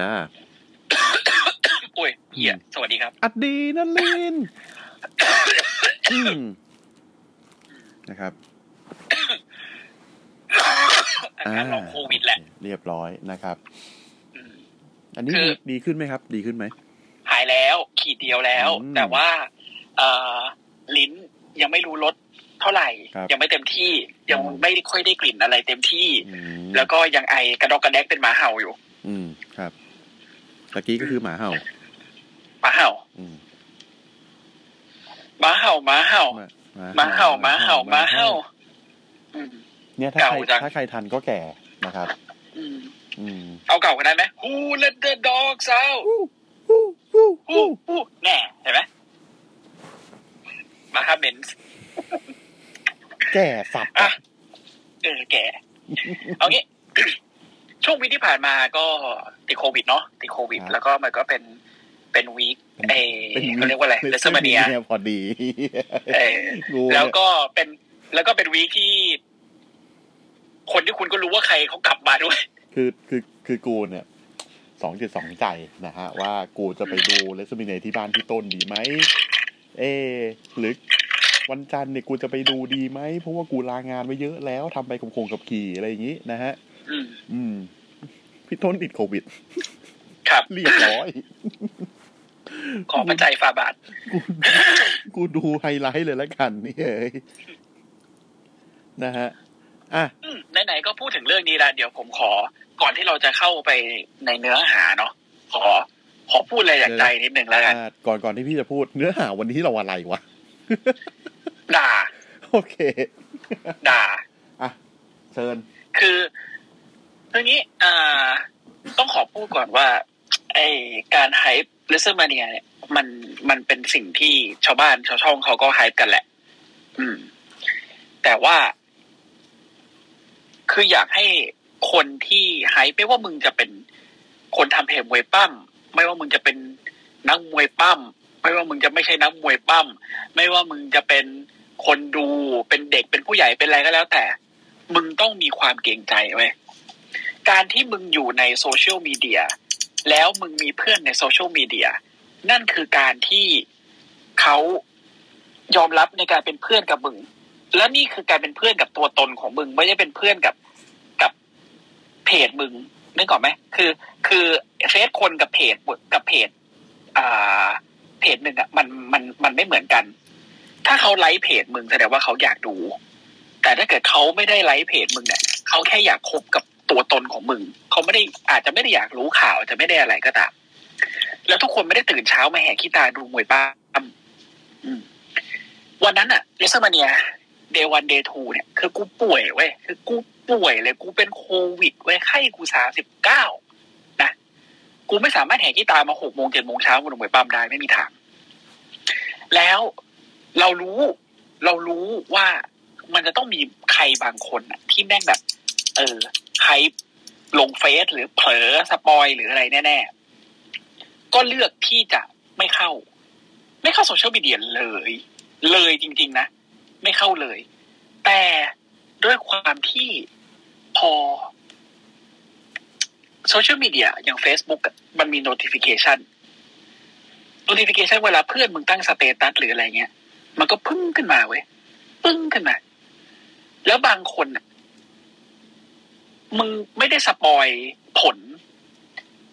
จ้าโอ้ยเหี้ยสวัสดีครับ อัดดีนันลินอืมนะครับอาการลองโควิดแหละ เรียบร้อยนะครับอืมอันนี้คือดีดีขึ้นไหมครับ ดีขึ้นไหม หายแล้ว ขีดเดียวแล้วอืมแต่ว่าเอ่อลิ้นยังไม่รู้รสเท่าไหร่ครับยังไม่เต็มที่ ยังอืมไม่ค่อยได้กลิ่นอะไรเต็มที่อืมแล้วก็ยังไอกระดอกกระแดกเป็นหมาเห่าอยู่ อืมครับ ตะกี้ก็คือหมาเห่าหมาเห่าอืมหมาเห่าหมาเห่าหมาเห่าหมาเห่าหมาเห่าอืมเนี่ยถ้าใครเก่าจังถ้าใครทันก็แก่นะครับอืมอืมเอาเก่ากันได้ไหม Who let the dogs out ฮู้ฮู้แน่เห็นไหมมาครับเบนซ์แก่สับอะอะเออแก่ เอางี้ ช่วงวีคที่ผ่านมาก็ติดโควิดเนาะติดโควิด แล้วก็มันก็เป็นเป็นวีคเออเขาเรียกว่าอะไรเลสมาเนียเนี่ยพอดีเออกูแล้วเนี่ยก็เป็นแล้วก็เป็นวีคที่ คนที่คุณก็รู้ว่าใครเขากลับมาด้วย คือคือคือกูเนี่ยสองจิตสองใจนะฮะ ว่ากูจะไปดูเลสมิเนที่บ้านพี่ต้นดีไหมเอะหรือวันจันทร์เนี่ยกูจะไปดูดีไหมเพราะว่ากูลางานไว้เยอะแล้วทำไปกับโคงกับขี่อะไรอย่างนี้นะฮะ อืมอืม พี่ต้นติดโควิด ครับเรียบร้อย ขอประจัยฝ่าบาทกูกูดูไฮไลท์เลยแล้วกันนี่เอ้ยนะฮะอะอืมไหนๆก็พูดถึงเรื่องนี้แล้วเดี๋ยวผมขอ ก่อนที่เราจะเข้าไปในเนื้อหาเนาะขอ ขอพูดอะไรจากใจนิดหนึ่งแล้วกันอะก่อนก่อนที่พี่จะพูดเนื้อหาวันนี้เราอะไรวะด่า โอเค ด่า อะเชิญคือ เรื่องนี้อ่าต้องขอพูดก่อนว่า ไอการ hype WrestleMania เนี่ยมันมันเป็นสิ่งที่ชาวบ้านชาวช่องเขาก็ hype กันแหละ อืม แต่ว่า คืออยากให้คนที่ hype ไม่ว่ามึงจะเป็นคนทำเพจมวยปล้ำไม่ว่ามึงจะเป็นนักมวยปล้ำไม่ว่ามึงจะไม่ใช่นักมวยปล้ำไม่ว่ามึงจะเป็นคนดูเป็นเด็กเป็นผู้ใหญ่เป็นอะไรก็แล้วแต่ มึงต้องมีความเกรงใจเว้ย การที่มึงอยู่ในโซเชียลมีเดียแล้วมึงมีเพื่อนในโซเชียลมีเดียนั่นคือการที่เขายอมรับในการเป็นเพื่อนกับมึง และนี่คือการเป็นเพื่อนกับตัวตนของมึง ไม่ได้เป็นเพื่อนกับกับเพจมึงนึกออกไหมคือ คือเฟซคนกับเพจกับเพจ อ่า เพจหนึ่งอะมันมันมันไม่เหมือนกัน ถ้าเขาไลค์เพจมึงแสดงว่าเขาอยากดู แต่ถ้าเกิดเขาไม่ได้ไลค์เพจมึงเนี่ยเขาแค่อยากคบกับ ตัวตนของมึงเขาไม่ได้อาจจะไม่ได้อยากรู้ข่าวจะไม่ได้อะไรก็ตามแล้วทุกคนไม่ได้ตื่นเช้ามาแหกขี้ตาดูมวยปล้ำวันนั้นอะ WrestleMania day one day two เนี่ย คือกูป่วยเว้ยคือกูป่วยเลยกูเป็นโควิดเว้ยไข้กูสามสิบเก้านะกูไม่สามารถแหกขี้ตามาหกโมงเจ็ดโมงเช้ามาดูมวยปล้ำได้ไม่มีทางแล้วเรารู้ เรารู้ว่ามันจะต้องมีใครบางคนอะที่แม่งแบบ เออใครลงเฟซหรือเผลอ spoil หรืออะไรแน่ ๆ ก็เลือกที่จะไม่เข้า ไม่เข้าโซเชียลมีเดียเลย เลยจริง ๆ นะ ไม่เข้าเลย แต่ด้วยความที่พอโซเชียลมีเดียอย่าง Facebook มันมี notification notification เวลาเพื่อนมึงตั้ง status หรืออะไรเงี้ย มันก็พึ่งขึ้นมาเว้ย ปึ้งขึ้นมา แล้วบางคนน่ะ มึงไม่ได้สปอยผล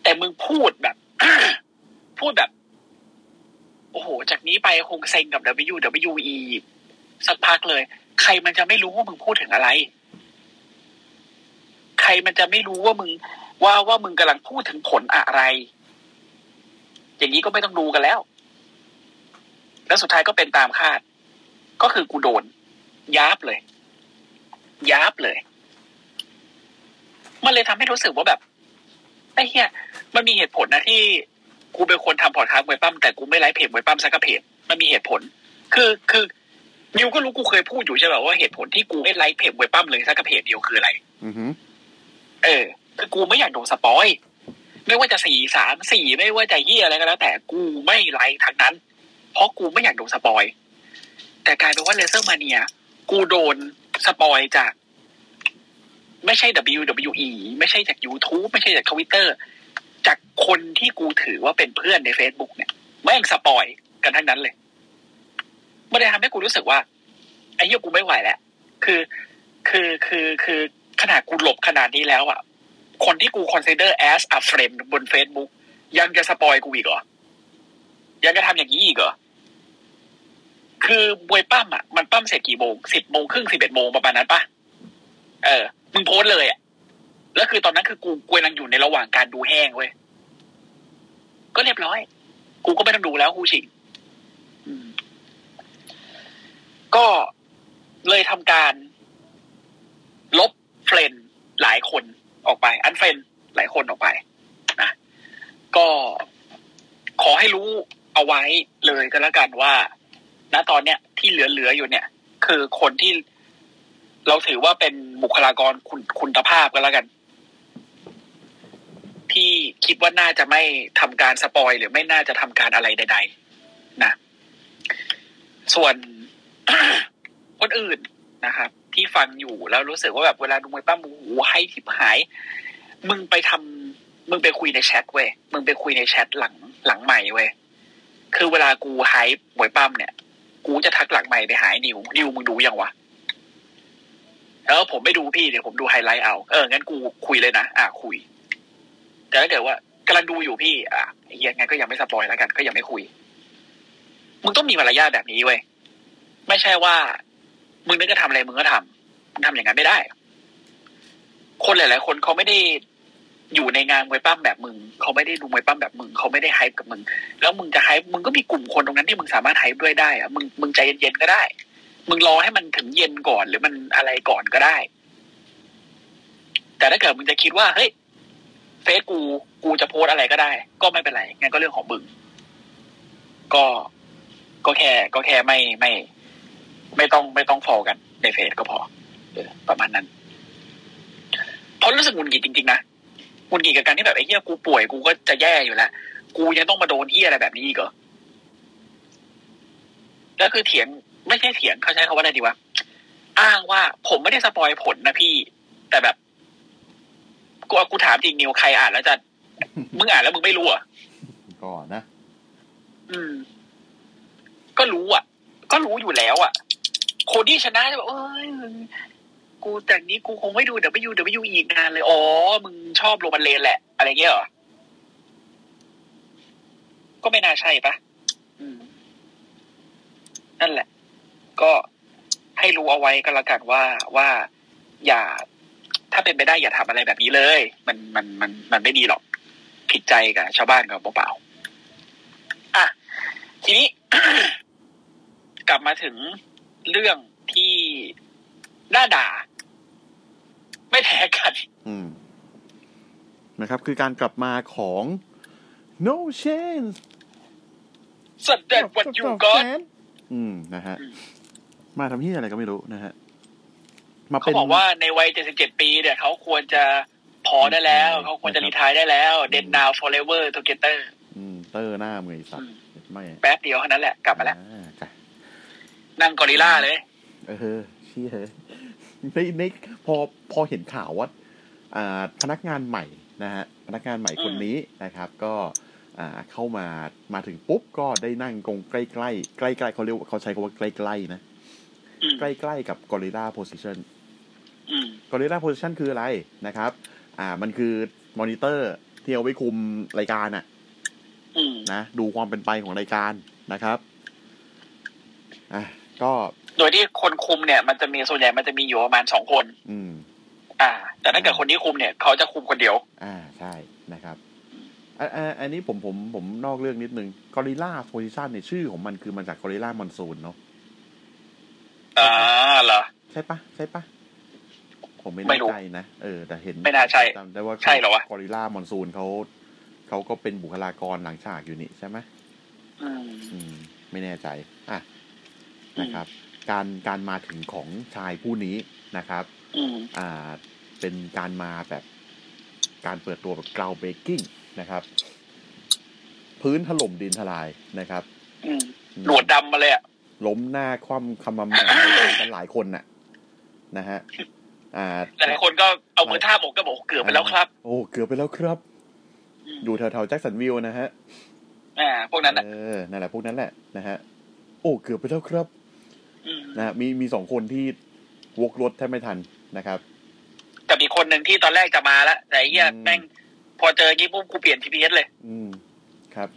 แต่มึงพูดแบบ พูดแบบ โอ้โห จากนี้ไปคงเซ็งกับ WWE สักพักเลย ใครมันจะไม่รู้ว่ามึงพูดถึงอะไร ใครมันจะไม่รู้ว่ามึง ว่าว่ามึงกำลังพูดถึงผลอะไร อย่างนี้ก็ไม่ต้องดูกันแล้ว แล้วสุดท้ายก็เป็นตามคาด ก็คือกูโดนยับเลยยับเลย มมันเลยทำให้รู้สึกว่าแบบไอ้เหี้ยมันมีเหตุผลนะที่กูเป็นคนทำพอดคาสต์มวยปล้ำแต่กูไม่ไลฟ์เพจมวยปล้ำสักกะเพจมันมีเหตุผล คือคือนิวก็รู้กูเคยพูดอยู่ใช่ไหมว่าเหตุผลที่กูไม่ไลฟ์เพจมวยปล้ำเลยสักกะเพจเดียวคืออะไรอือฮึเออ คือกูไม่อยากโดน spoil ไม่ว่าจะสี่สามสี่ไม่ว่าจะเหี้ยอะไรก็แล้ว แต่กูไม่ไลค์ทั้งนั้น เพราะกูไม่อยากโดน spoil แต่กลายเป็นว่า WrestleMania กูโดน spoil จาก ไม่ใช่ WWE ไม่ใช่จาก YouTube ไม่ใช่จากทวิตเตอร์จากคนที่กูถือว่าเป็นเพื่อนใน Facebook เนี่ยแม่ง spoil กันทั้งนั้นเลยมันเลยทำให้กูรู้สึกว่าไอ้เหี้ยกูไม่ไหวแล้วคือคือคือคือขนาดกูหลบขนาดนี้แล้วอะ คนที่กู consider as a friend บน Facebook ยังจะ spoil กูอีกเหรอ ยังจะทำอย่างนี้อีกเหรอ คือมวยปล้ำอะ มันปล้ำเสร็จกี่โมงสิบโมงครึ่งสิบเอ็ดโมงประมาณนั้นปะเออมึงโพสเลยอะแล้วคือตอนนั้นคือกูกูกำลังอยู่ในระหว่างการดูแห้งเว้ยก็เรียบร้อย กูก็ไม่ต้องดูแล้วกูชิงก็เลยทำการ ลบ friendหลายคนออกไป unfriend หลายคนออกไปนะก็ขอให้รู้เอาไว้เลยก็แล้วกันว่า ณตอนเนี้ยที่เหลือๆอยู่เนี่ย คือคนที่ เราถือว่าเป็นบุคลากรคุณคุณภาพก็แล้วกัน ที่คิดว่าน่าจะไม่ทำการ spoil หรือไม่น่าจะทำการอะไรใด ๆ นะ ส่วนคนอื่นนะครับที่ฟังอยู่แล้วรู้สึกว่าแบบเวลาดูมวยปล้ำโอ้โหให้ฉิบหาย มึงไปทำมึงไปคุยในแชทเว้ยมึงไปคุยในแชทหลังหลังไมค์เว้ยคือเวลากู hype มวยปล้ำเนี่ย กูจะทักหลังไมค์ไปหาไอ้นิวนิวมึงดูยังวะ เออผมไม่ดูพี่เดี๋ยวผมดูไฮไลท์เอา เอองั้นกูคุยเลยนะอะคุย แต่ถ้าเกิดว่ากำลังดูอยู่พี่ อะเหี้ยงั้นก็ยังไม่ spoil แล้วกัน ก็ยังไม่คุย มึงต้องมีมารยาทแบบนี้เว้ยไม่ใช่ว่า มึงนึกจะทำอะไรมึงก็ทำมึงทำอย่างนั้นไม่ได้ คนหลาย ๆ คนเขาไม่ได้อยู่ในงานมวยปั้มแบบมึงเขาไม่ได้ดูมวยปั้มแบบมึงเขาไม่ได้ไฮป์กับมึง แล้วมึงจะไฮป์มึงก็มีกลุ่มคนตรงนั้นที่มึงสามารถไฮป์ด้วยได้อะมึงมึงใจเย็นๆก็ได้ มึงรอให้มันถึงเย็นก่อนหรือมันอะไรก่อนก็ได้ แต่ถ้าเกิดมึงจะคิดว่าเฮ้ยเฟซกูกูจะโพสอะไรก็ได้ ก็ไม่เป็นไรงั้นก็เรื่องของมึงก็ก็แค่ ก็แค่ไม่ไม่ ไม่ต้องไม่ต้องฟอลกันในเฟซก็พอประมาณนั้นเพราะรู้สึกหงุนหงิดจริงๆนะหงุนหงิดกับการที่แบบไอ้เหี้ยกูป่วยกูก็จะแย่อยู่แล้วกูยังต้องมาโดนเหี้ยอะไรแบบนี้อีกเหรอแล้วคือเถียง ไม่ใช่เถียงเขาใช้คำว่าอะไรดีวะอ้างว่าผมไม่ได้สปอยผลนะพี่ แต่แบบกูกูถามจริงนิวใครอ่านแล้วจะมึงอ่านแล้วมึงไม่รู้เหรอะก่อนนะอืม ก็รู้อะ ก็รู้อยู่แล้ว อะคนที่ชนะจะบอกเอ้ยมึงกูจากนี้กูคงไม่ดู W W อีกนานเลยอ๋อมึงชอบโรมันเลนแหละ อะไรเงี้ยเหรอก็ไม่น่าใช่ปะอืมนั่นแหละ ก็ให้รู้เอาไว้ก็แล้วกันว่าว่าอย่า ถ้าเป็นไปได้อย่าทำอะไรแบบนี้เลย มันมันมันมันไม่ดีหรอกผิดใจกับชาวบ้านกับเปล่าๆอะทีนี้ กลับมาถึงเรื่องที่น่าด่า ไม่แพ้กัน อืมนะครับ คือการกลับมาของ no chance สัตว์เด็ดวันยูก็อืมนะฮะอื มมาทำที่อะไรก็ไม่รู้นะฮะมาเขาเป็นบอกว่าในวัย77ปีเนี่ยเขาควรจะพอได้แล้ว เขาควรจะรีทายได้แล้ว เดนนาว forever together อืมเตอร์หน้ามือไอ้สัตอืว์มไม่แป๊บเดียวเท่านั้นแหละ กลับมาแล้วอ่จ้ะนั่งกอริลล่าเลย เออเชี่ยในในพอพอเห็นข่าวว่าอ่าพนักงานใหม่นะฮะพนักงานใหม่คนนี้นะครับ ก็อ่าเข้ามามาถึงปุ๊บก็ได้นั่งกงใกล้ใกล้ใกล้ใกล้ๆเขาเรียกว่าเขาใช้คำว่าใกล้ใกล้ๆนะอืม ใกล้ใกล้ๆกับ Gorilla Position อืม Gorilla Position คืออะไรนะครับ อ่า มันคือมอนิเตอร์ที่เอาไว้คุมรายการอะอืมนะดูความเป็นไปของรายการนะครับอะก็โดยที่คนคุมเนี่ย มันจะมีส่วนใหญ่มันจะมีอยู่ประมาณสองคน อืม อ่า แต่ถ้าเกิดคนที่คุมเนี่ย เขาจะคุมคนเดียว อ่าใช่นะครับอ่าอ่าอันนี้ผมผมผมนอกเรื่องนิดนึง Gorilla Position เนี่ยชื่อของมันคือมาจาก Gorilla Monsoon เนาะ อ่าเหรอใช่ปะใช่ปะผผมไม่ไม่แน่รู้ใจนะเออ แต่เห็นไม่น่าใช่จำได้ว่าใช่เหรอวะกอริลลามอนซูนเขาเขาก็เป็นบุคลากรหลังฉากอยู่นี่ใช่ไหมอืมอืม ไม่แน่ใจอะนะครับ การการมาถึงของชายผู้นี้นะครับอืมอ่า เป็นการมาแบบการเปิดตัวแบบ ground breaking นะครับ พื้นถล่มดินทลายนะครับอืมหนวดดำมาเลยอะ ล้มหน้าคว่ำคำมำหมายกันหลายคนน่ะ นะฮะ อ่าหลายๆคนก็เอามือท่าบอกก็บอกเกือบไปแล้วครับ โอ้เกือบไปแล้วครับอืมอยู่แถวๆแจ็คสันวิลล์นะฮะ อ่า พวกนั้นอะเออนั่นแหละพวกนั้นแหละนะฮะ โอ้เกือบไปแล้วครับอืมนะฮะมีมีสองคนที่วกรถแทบไม่ทันนะครับกับอีกคนหนึ่งที่ตอนแรกจะมาแล้วแต่ไอ้เหี้ยอืมแม่งพอเจอยี่ปุ๊บกูเปลี่ยน GPS เลย อืมครับ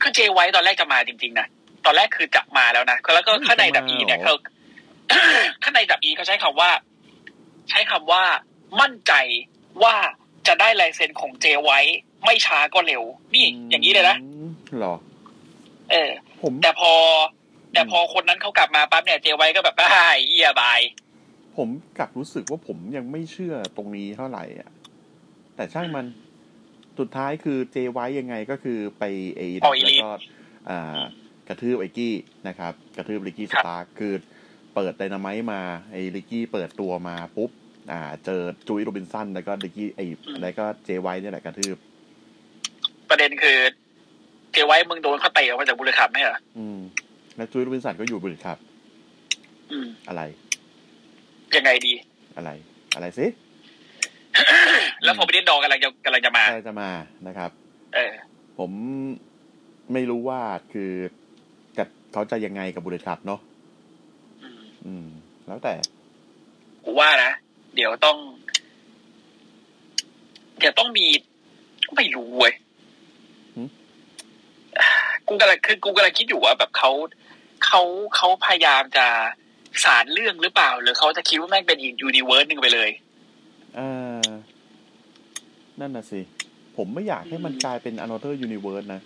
คือเจไว้ตอนแรกจะมาจริง ๆ นะต อนแรกคือจะมาแล้วนะแล้วก็ข้างในดับอีเนี่ยจะมาเขาข้างในดับอีเขาใช้คำว่า ใช้คำว่ามั่นใจว่าจะได้ลายเซ็นของเจไว้ ไม่ช้าก็เร็ว นี่อย่างนี้เลยนะมเหรอ เออผมแต่พอ แต่พอคนนั้นเขากลับมาปั๊บเนี่ยเจไว้ก็แบบบ้าเฮียบาย ผมกลับรู้สึกว่าผมยังไม่เชื่อตรงนี้เท่าไหร่อะ แต่ช่างมันสุดท้ายคือเจไว้ยังไงก็คือไปเอปล่อยแล้วลิฟต์ก็อ่า กระทืบไอ้กี้นะครับ กระทืบลิกกี้สครับตาร์คือเปิดไดนาไมต์มาไอ้ลิกกี้เปิดตัวมาปุ๊บ อ่า เจอจุ้ยโรบินสันแล้วก็ลิกกี้ไอ้แล้วก็เจไว้เนี่ยแหละกระทืบ ประเด็นคือ เจไว้มึงโดนเขาเตะออกมาจากบุรีรัมย์ไหมเหรออืม แล้วจุ้ยโรบินสันก็อยู่บริษัทอืม อะไร ยังไงดี อะไร อะไรสิแล้วพอไปเล่นดอกำลังจะกำลังจะมาใครจะมานะครับ เออผมไม่รู้ว่าคือกับ เขาจะยังไงกับบุรีรัมย์เนาะอืมอืม แล้วแต่กูว่านะเดี๋ยวต้องเดี๋ยวต้องมีไม่รู้เว้ยหืมกูกำลังคือกูกำลังคิดอยู่ว่าแบบเขาเขาเขาพยายามจะสารเรื่องหรือเปล่า หรือเขาจะคิดว่าแม่งเป็นอีกยูนิเวิร์สหนึ่งไปเลยเออนั่นน่ะสิ ผมไม่อยากให้มันกลายเป็น another universe นะ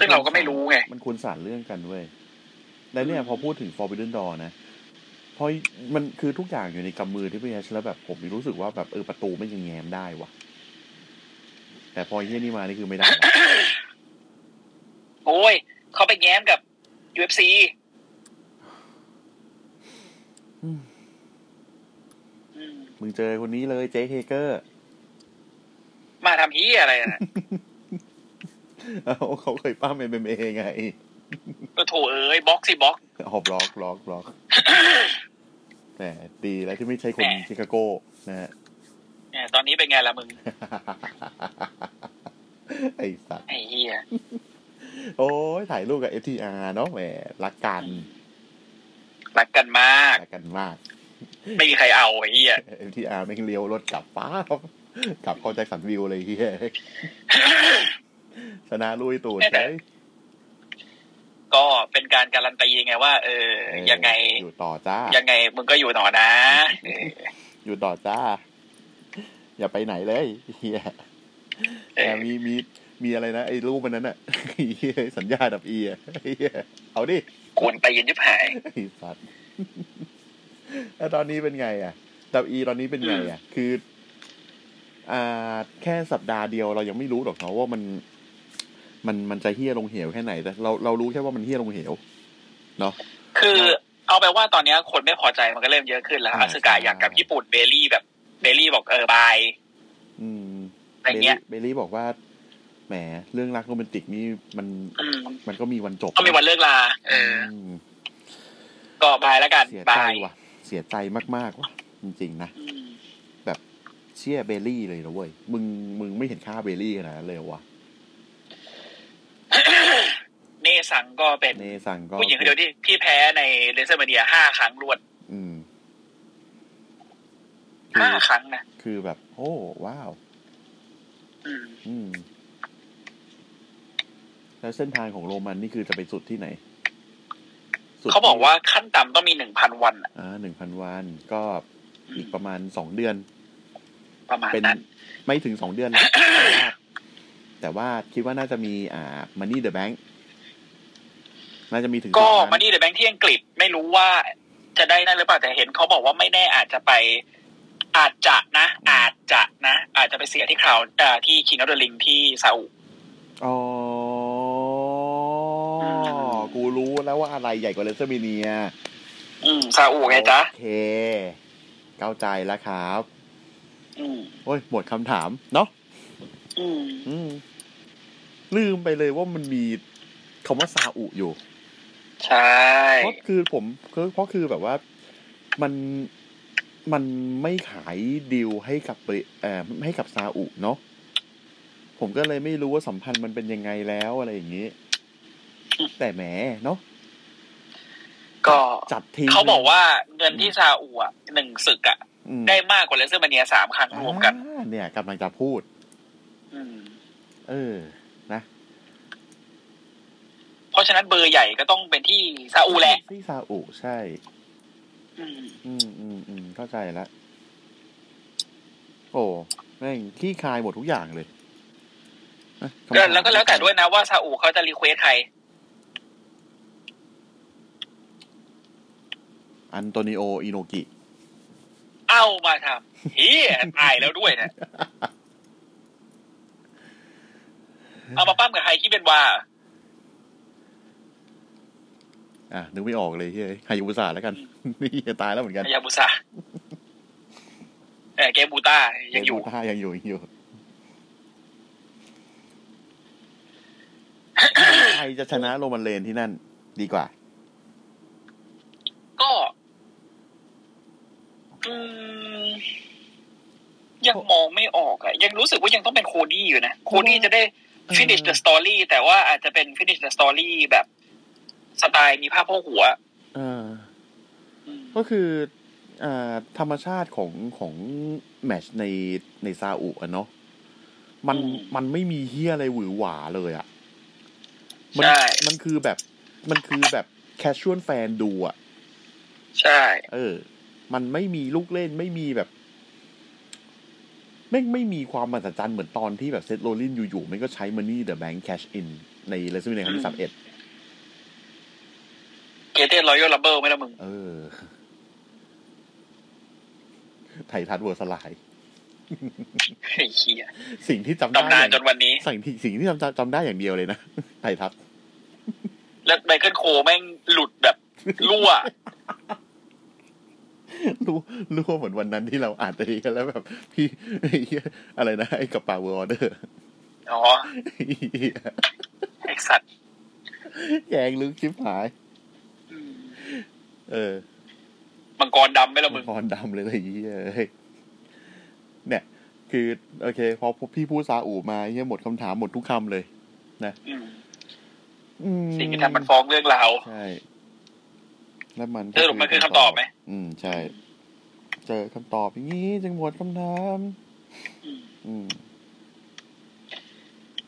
ซึ่งเราก็ไม่รู้ไง มันควรสานเรื่องกันเว้ยแล้วเนี่ยพอพูดถึง Forbidden Door นะเพราะมันคือทุกอย่างอยู่ในกำมือที่พี่แอชแล้วแบบผมรู้สึกว่าแบบเออประตูไม่ยังแง้มได้วะแต่พอเฮียนี่มานี่คือไม่ได้ละโอ้ยเขาไปแง้มกับ UFC อืมอืมมึงเจอคนนี้เลยเจคเฮเกอร์ มาทำฮียอะไรนะ เอาเขาเคยป้ามเอ็มเอไง ก็โถเอ้ยบล็อกสิบล็อกอ๋อบล็อกบล็อกบล็อกแต่ดีแล้วที่ไม่ใช่คนแหม่ชิคาโกนะฮะเนี่ยตอนนี้เป็นไงล่ะมึง ไอ้สัตว์ไอ้เฮียโอ้ยถ่ายรูปกับ FTR เนาะแหมรักกัน รักกันมากรักกันมาก ไม่มีใครเอาไอ้เฮีย FTR ไม่งเลี้ยวรถกลับป้าบกลับเข้าแจ็คสันวิวเลยเฮีย ชนะลุยตูดเลยก็เป็นการการันตีไงว่า เออ ยังไงอยู่ต่อจ้า ยังไงมึงก็อยู่ต่อนะเอออยู่ต่อจ้า อย่าไปไหนเลยเฮียเออแต่มีมีมีอะไรนะไอ้รูปมันนั้นอะเหี้ยสัญญาดับอีอะเหี้ยเอาดิกวนตีนยิบหายไอ้สัตว์แล้วตอนนี้เป็นไงอะดับอีตอนนี้เป็นไงอะคือ อ่า แค่สัปดาห์เดียวเรายังไม่รู้หรอกเนาะว่ามัน มันมันจะเฮี้ยลงเหวแค่ไหนแต่เราเรารู้แค่ว่ามันเฮี้ยลงเหวเนาะคือเอาไปว่าตอนเนี้ยคนไม่พอใจมันก็เริ่มเยอะขึ้นแล้วอ่าอาสึกาใช่อยากกลับญี่ปุ่นเบลลี่แบบเบลลี่บอกเออบายอืมอะไรเงี้ยเบลลี่บอกว่าแหมเรื่องรักโรแมนติกนี่มันอืมมันก็มีวันจบต้องมีวันเลิกลา เออมก็บายแล้วกันเสียใจบายว่ะ เสียใจมากๆว่ะจริงๆนะอืมแบบเชี่ยเบลลี่เลยนะเว้ยมึงมึงไม่เห็นค่าเบลลี่ขนาดนั้นเลยเหรอวะ เนสังก็เป็นเนซังก็ผู้หญิงคนเดียวที่ที่แพ้ในเรเซอร์มาเดียห้าครั้งรวดอืมคืห้าอครั้งนะคือแบบ โอ้ว้าวอืมอืม แล้วเส้นทางของโรมันนี่คือจะไปสุดที่ไหนสุดเขาบอกว่าขั้นต่ำต้องมีหนึ่งพันวันอะอ่าหนึ่งพันวันก็อีกประมาณสองเดือน ประมาณเป็นนั้น ไม่ถึงสองเดือนหรอก แต่ว่าแต่ว่าคิดว่าน่าจะมีอ่า Money the Bank น่าจะมีถึงก็สองล้มานี่เดอะแบงค์ที่อังกฤษไม่รู้ว่าจะได้นั่นหรือเปล่าแต่เห็นเขาบอกว่าไม่แน่อาจจะไป อาจจะนะ อาจจะนะ อาจจะไปเสียที่คราวอ่าที่ King of the Ring ที่ซาอุอ๋ออมกูรู้แล้วว่าอะไรใหญ่กว่า WrestleMania อืมซาอุไงจ๊ะโอเคเข้าใจแล้วครับ อืมโอ้ยหมดคำถามเนาะอืมอืม ลืมไปเลยว่ามันมีคำว่าซาอุอยู่ ใช่เพราะคือผมคือเพราะคือแบบว่ามันมันไม่ขายดีลให้กับบริเอ่อให้กับซาอุเนาะผมก็เลยไม่รู้ว่าสัมพันธ์มันเป็นยังไงแล้วอะไรอย่างนี้ แต่แหมเนาะก็จัดทีเขาบอกว่าเงินที่ซาอุอะหนึ่งศึกอะอืมได้มากกว่าเลเซอร์มาเนียสามครั้งรวมกันอ่าเนี่ยกำลังจะพูดอืมเออนะ เพราะฉะนั้นเบอร์ใหญ่ก็ต้องเป็นที่ซาอุแหละ ที่ซาอุใช่ อืม อืมอืมอืมเข้าใจแล้วโอ้แม่งคลี่คลายหมดทุกอย่างเลยนะคำก็ถามแล้วก็แล้วแต่ด้วยนะว่าซาอุเขาจะ request ใคร อันโตนิโออิโนกิ เอามาทำเฮียตายแล้วด้วยนะ เอามาปั้มกับใครที่เป็นวา อะนึกไม่ออกเลยเฮ้ยฮายุบุสาแล้วกัน นี่ตายแล้วเหมือนกันยาบุซาเออเกมบูต้ายังอยู่เท่ายังอยู่ยังอยู่ใครจะชนะโรมันเลนที่นั่น ดีกว่า ก็อืมยังมองไม่ออกอะยังรู้สึกว่ายังต้องเป็นโคดี้อยู่นะ โคดี้จะได้ finish the story แต่ว่าอาจจะเป็น finish the story แบบ สไตล์มีภาพพ่อหัวเอออืมก็คืออ่าธรรมชาติของของแมตชในในซาอุอะเนาะมันมันไม่มีเฮียอะไรหวือหวาเลยอะมัใช่มันคือแบบมันคือแบบ casual fan ดูอะใช่ เออ มันไม่มีลูกเล่นไม่มีแบบไม่ไม่มีความมหัศจรรย์เหมือนตอนที่แบบ Seth Rollins อยู่ๆมันก็ใช้ Money in the Bank cash in ใน WrestleMania ในครั้งที่สามเอ็ด Greatest Royal Rumble ไหมล่ะมึง เออ Titus World Slide ไอ้เหี้ยสิ่งที่จำได้ตำนานจนวันนี้ สิ่งที่สิ่งที่จำจำได้อย่างเดียวเลยนะไททันแล้วไมเคิลโคแม่งหลุดแบบรั่วรู้รู้ว่าเหมือนวันนั้นที่เราอ่านตีกันแล้วแบบ พี่ไอ้เหี้ยอะไรนะ ไอ้กระเป๋าเวอร์เดอร์อ๋อไอ้สัตว์แกงลึกชิบหายอืม เออมังกรดำไหมล่ะมึงพรดำเลยเลยเหี้ยเอ้ยเนี่ย คือโอเคพอพี่พูดซาอูมาเฮียหมดคำถามหมดทุกคำเลยอืมอืมสิ่งที่ทำมันฟ้องเรื่องราวใช่แล้วมันก็สรุปมันคือคำตอบไหมอืมใช่ เจอคำตอบอย่างนี้จึงหมดคำถามอืมอืม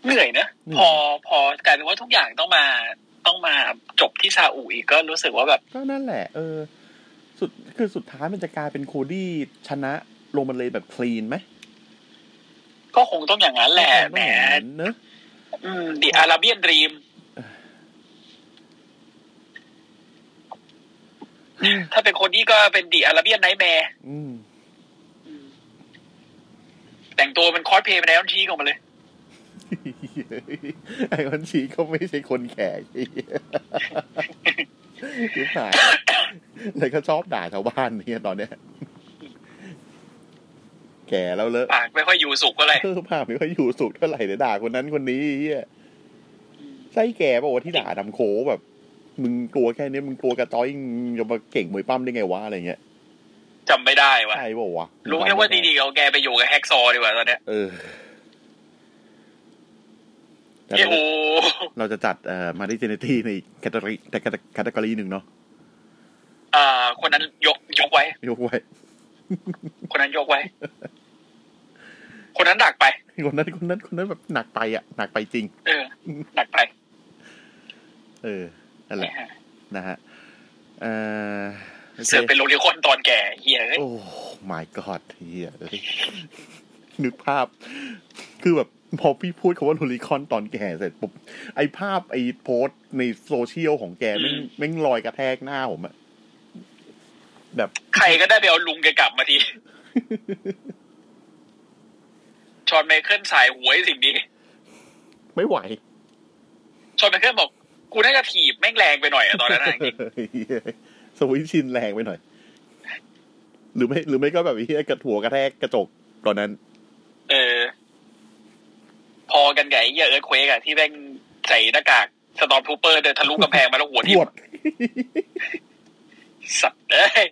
เหนื่อยนะเหนื่อยพอพอกลายเป็นว่าทุกอย่างต้องมา ต้องมาจบที่ซาอุอีกก็รู้สึกว่าแบบ ก็นั่นแหละ เออ สุดคือสุดท้ายมันจะกลายเป็นโคดี้ชนะโรมันเลยแบบ clean ไหมก็คงต้องอย่างนั้นแหละแหมต้องอย่างนั้นเนอะอืม The Arabian Dream ถ้าเป็นคนนี้ก็เป็น The Arabian Nightmare อืมแต่งตัวเป็นคอสเพลย์เป็น Iron Sheik ออกมาเลย ไอ้คนชี้ก็ไม่ใช่คนแขกไอ้เหี้ยยิบหายเลยก็ชอบด่าชาวบ้านเนี่ยตอนเนี้ย แก่แล้วเลอะปากไม่ค่อยอยู่สุกก็เลยเออภาพไม่ค่อยอยู่สุขเท่าไหร่เดี๋ยวด่าคนนั้นคนนี้ไอ้เฮียใช่แก่ป่าวะที่ด่าดำโคแบบ มึงกลัวแค่นี้มึงกลัวกระจ้อยมึงจะมาเก่งมวยปั้มได้ไงวะอะไรเงี้ยจำไม่ได้วะใช่ป่าวะรู้แค่ว่าดีๆเอาแกไปอยู่กับแฮกซอว์ดีกว่าตอนเนี้ยเออ แต่เอ้เราโหเราจะจัดเอ่อ Marty Jannetty ในแคตตาล็อกแคตตาล็อกหนึ่งเนาะอ่า คนนั้นยกยกไว้ ยกไว้ คนนั้นยกไว้ คนนั้นหนักไป คนนั้นคนนั้น คนนั้นแบบหนักไปอะหนักไปจริง เออหนักไป เออนั่นแหละนะฮะเอ่อโอเคเสือกเป็นโลลิคอนตอนแก่เฮียเอ้ยโอ้ my god เฮียเอ้ย นึกภาพ คือแบบพอพี่พูดคำว่าโลลิคอนตอนแก่เสร็จปุ๊บไอภาพไอโพสต์ในโซเชียลของแกแม่งแม่งลอยกระแทกหน้าผมอะแบบใครก็ได้ไปเอาลุงแกกลับมาที Shawn Michaels สายหวยสิ่งนี้ ไม่ไหว Shawn Michaels บอก กูน่าจะถีบแม่งแรงไปหน่อยอะตอนนั้นอะจริงสวิตช์ชินแรงไปหน่อย หรือไม่ หรือไม่ก็แบบเฮียกระถัวกระแทกกระจกตอนนั้น เออ พอกันไงเหี้ยเอิร์ธเควกอะที่แม่งใส่หน้ากากสตอมทูเปอร์เดินทะลุกำแพงมาแล้วหัวทิ่ปมวดสัตว์เอ้ย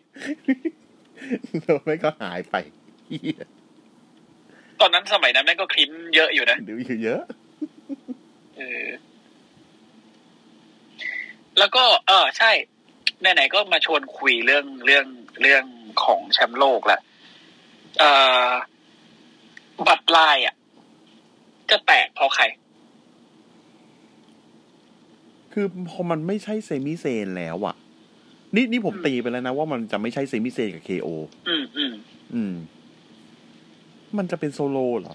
แล้วไม่ก็หายไปเหี้ยตอนนั้นสมัยนั้นแม่งก็คลิ้มเยอะอยู่นะเดี๋ยวอยู่เยอะเออแล้วก็ เออใช่ไหนๆก็มาชวนคุยเรื่องเรื่องเรื่องของแชมป์โลกละเอ่อ บัตรลายอะ จะแตกเพราะใคร คือพอมันไม่ใช่เซมิเซนแล้วอะนี่นี่ผมอืมตีไปแล้วนะว่ามันจะไม่ใช่เซมิเซนกับเคโออืมอืมอืม มันจะเป็นโซโลเหรอ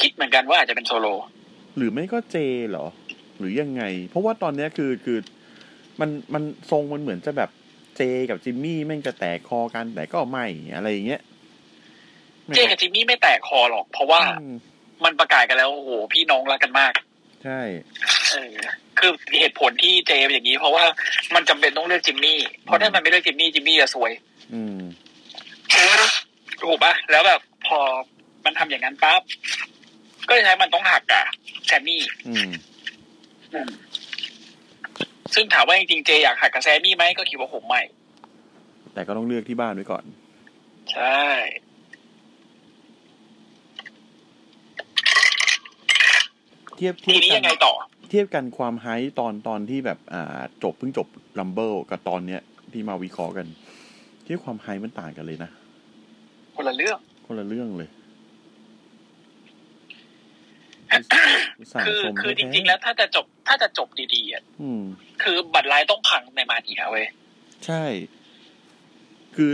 คิดเหมือนกันว่าอาจจะเป็นโซโล หรือไม่ก็เจเหรอ หรือยังไง เพราะว่าตอนเนี้ยคือคือ มันมันทรงมันเหมือนจะแบบเจกับจิมมี่แม่งจะแตกคอกันแต่ก็ไม่อะไรอย่างเงี้ย เจกับจิมมี่ไม่แตกคอหรอก เพราะว่าอืมมันประกาศกันแล้วโอ้โหพี่น้องรักกันมาก ใช่เออคือเหตุผลที่เจเป็นอย่างนี้ เพราะว่ามันจำเป็นต้องเลือกจิมมี่เพราะถ้ามันไม่เลือกจิมมี่จิมมี่จะซวย อืมถูกปะแล้วแบบพอมันทำอย่างนั้นปั๊บก็เลยใช้มันต้องหักอะแซมมี่อืมซึ่งถามว่าจริงๆเจอยากหักกับแซมมี่ไหมก็คิดว่าผมไม่ แต่ก็ต้องเลือกที่บ้านไว้ก่อน ใช่ เทียบทีเทียบนี้กัยังไงต่อ เทียบกันความไฮตอนตอนที่แบบอ่าจบเพิ่งจบRumble กับตอนเนี้ยที่มาวิเคราะห์กันเทียบความไฮมันต่างกันเลยนะ คนละเรื่อง คนละเรื่องเลยอุตส่าห์คือชมคือจท้ๆริงๆ แล้วถ้าจะจบถ้าจะจบดีๆอะอืมคือ Bloodline ต้องพังในมาเนียเว้ยใช่ คือ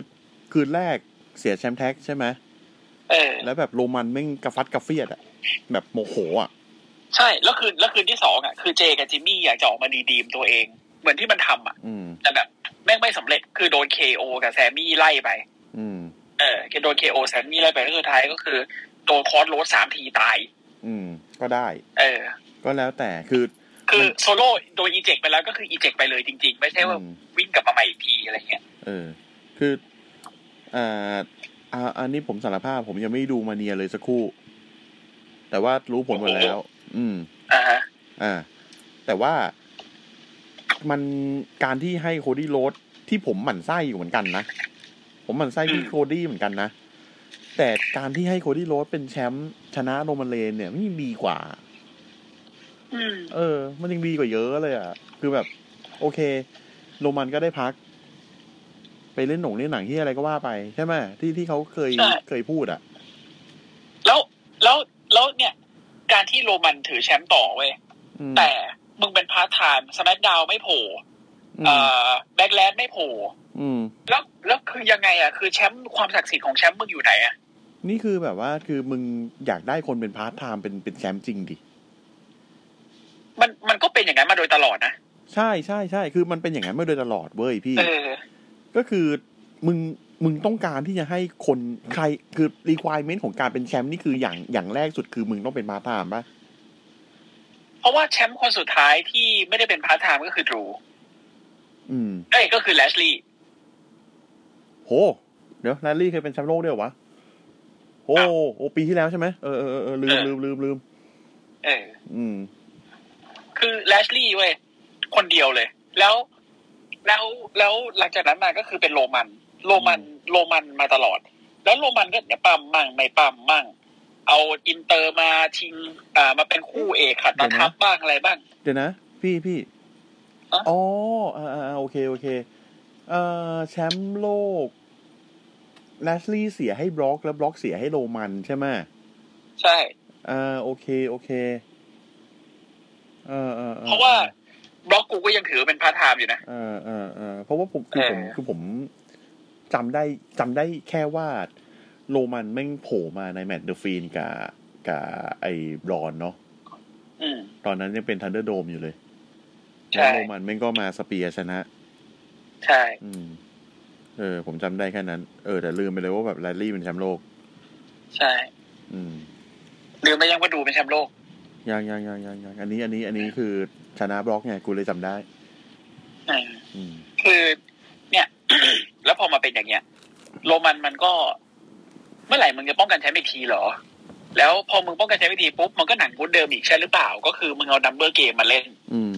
คืนแรกเสียแชมป์ tag ใช่ไหมเออแล้วแบบโรมันแม่งกระฟัดกระเฟียดอะแบบโมโหอะ ใช่แล้วคืนแล้วคืนที่สองอะคือเจกับจิมมี่อยากจะออกมา redeem ตัวเอง เหมือนที่มันทำอะอืมแต่แบบแม่งไม่สำเร็จคือโดน KO กับแซมมี่ไล่ไปอืมเออโดน KO แซมมี่ไล่ไปแล้วสุดท้ายก็คือโดน Cross Rhodes สามทีตาย อืม ก็ได้ เออ ก็แล้วแต่คือ คือมันโซโล่โดนอีเจกไปแล้วก็คืออีเจกไปเลยจริง ๆ ไม่ใช่ว่าอืมวิ่งกลับมาใหม่อีกทีอะไรเงี้ยเออ คืออ่าอ่าอันนี้ผมสารภาพผมยังไม่ดูมาเนียเลยสักครู่ แต่ว่ารู้ผลหมดแล้ว อืมอ่าฮะอ่า แต่ว่ามันการที่ให้โคดี้โรสที่ผมหมั่นไส้อยู่เหมือนกันนะ ผมหมั่นไส้ที่โคดี้เหมือนกันนะ แต่การที่ให้โคดี้โรสเป็นแชมป์ชนะโรมันเรนส์เนี่ยมันยังดีกว่าอืมเออ มันยังดีกว่าเยอะเลยอะ คือแบบ โอเค โรมันก็ได้พัก ไปเล่นหนงเล่นหนังที่อะไรก็ว่าไป ใช่ไหมที่ที่เขาเคยใช่เคยพูดอะ แล้วแล้วแล้วเนี่ย การ ที่โรมันถือแชมป์ต่อเว้ยอืมแต่มึงเป็นพาร์ทไทม์ SmackDown ไม่โผล่อืเอ่มอ Backlash ไม่โผล่อืมแล้วแล้วคือยังไงอะคือแชมป์ความศักดิ์สิทธิ์ของแชมป์มึงอยู่ไหนอะนี่คือแบบว่าคือมึงอยากได้คนเป็นพาร์ทไทม์เป็นเป็นแชมป์จริงดิมันมันก็เป็นอย่างนั้นมาโดยตลอดนะใช่ใช่ใช่คือมันเป็นอย่างนั้นมาโดยตลอดเว้ยพี่เออก็คือมึง มึงต้องการที่จะให้คนใครคือ requirement ของการเป็นแชมป์นี่คืออย่างอย่างแรกสุดคือมึงต้องเป็นพาร์ทไทม์ปะเพราะว่าแชมป์คนสุดท้ายที่ไม่ได้เป็นพาร์ทไทม์ก็คือดรูอืมเอ้ยก็คือแลชลีย์โห เดี๋ยวแลชลีย์เคยเป็นแชมป์โลกด้วยเหรอวะโอ้โอ้ปีที่แล้วใช่ไหมเออเออเออเออลืมลืมลืมลืมเออ อืม คือแลชลีย์เว้ยคนเดียวเลย แล้วแล้วแล้วหลังจากนั้นมาก็คือเป็นโรมัน โรมันโรมันมาตลอด แล้วโรมันก็เนี่ยปล้ำมั่งไม่ปล้ำมั่ง เอาอินเตอร์มาชิง อ่ามาเป็นคู่เอกขัดตาทัพบ้างอะไรบ้าง เดี๋ยวนะ พี่พี่อะอ๋ออ่าอ่าโอเคโอเค เอ่อแชมป์โลก Lashley เสียให้ Brock แล้ว Brock เสียให้โรมันใช่ไหมใช่อ่าโอเคโอเคเออเออออเพราะว่า Brock กูก็ยังถือว่าเป็นพาร์ทไทม์อยู่นะเออเออเออเพราะว่าผมคือผมเออคือผม จำได้จำได้แค่ว่าโรมันแม่งโผล่มาในแมตช์ The Fiend กับกับไอ้ Braun เนาะอืมตอนนั้นยังเป็น ThunderDome อยู่เลยใช่แล้วโรมันแม่งก็มา spear ชนะ ใช่ อืม เออ ผมจำได้แค่นั้น เออแต่ลืมไปเลยว่าแบบแรลลี่เป็นแชมป์โลก ใช่ อืมลืมไปยังว่าดูเป็นแชมป์โลก ยังยังยังยังยังอันนี้อันนี้อันนี้คือชนะบล็อกไงกูเลยจำได้เอออืมคือเนี่ย แล้วพอมาเป็นอย่างเงี้ย โรมันมันก็ เมื่อไหร่มึงจะป้องกันแชมป์อีกทีเหรอ แล้วพอมึงป้องกันแชมป์อีกทีปุ๊บมันก็หนังกูเดิมอีกใช่หรือเปล่า ก็คือมึงเอาดัมเบอร์เกมมาเล่น อืม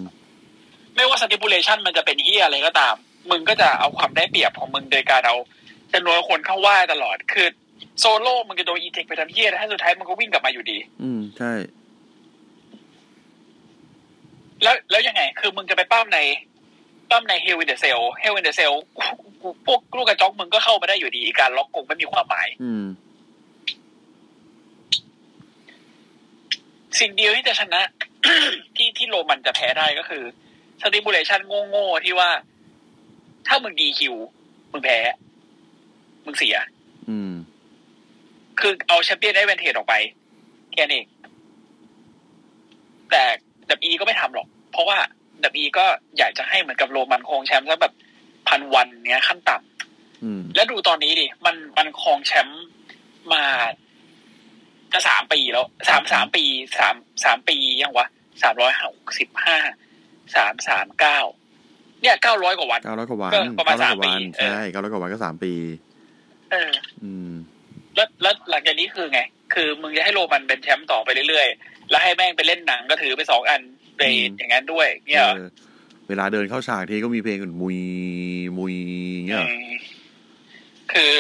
ไม่ว่าสติ p ูเลชันมันจะเป็นเฮียอะไรก็ตาม มึงก็จะเอาความได้เปรียบของมึงโดยการเอาจำนวนคนเข้าว่าตลอดคือโซโล่มึงจะโดน eject ไปทำเหี้ยแล้วถ้าสุดท้ายมึงก็วิ่งกลับมาอยู่ดี อืมใช่แล้วแล้วยังไง คือมึงจะไปปล้ำในปล้ำใน Hell in a Cell Hell in a Cell พวกลูกกระจอกมึงก็เข้ามาได้อยู่ดีการล็อกกรงไม่มีความหมาย อืม สิ่งเดียวที่จะชนะ ที่ที่โรมันจะแพ้ได้ก็คือสติ p ูเลชันโง่ๆที่ว่า ถ้ามึง DQ มึงแพ้ มึงเสีย อืม คือเอา champion advantage ออกไป แค่นั้นเองแต่ดับอีก็ไม่ทำหรอก เพราะว่าดับอีก็อยากจะให้เหมือนกับโรมันครองแชมป์สักแบบ พันวันเนี้ยขั้นต่ำอืมแล้วดูตอนนี้ดิ มันมันครองแชมป์มาจะสามปีแล้วสามสามปีสามสามปียังวะสามร้อยหกสิบห้าสามสามเก้าเนี่ยเก้าร้อยกว่าวันเก้าร้อยกว่าวันก็ประมาณเก้ร้อยกว่าสามปีวันเออใช่เก้าร้อยกว่าวันก็สามปี เออ อืม แล้วแล้วหลังจากนี้คือไง คือมึงจะให้โรมันเป็นแชมป์ต่อไปเรื่อยๆ แล้วให้แม่งไปเล่นหนังก็ถือไปสองอันไปอืมอย่างนั้นด้วย เนี่ย เหรอเออเวลาเดินเข้าฉากทีก็มีเพลงอื่นมุยมุยเงี้ยเหรออืมคือ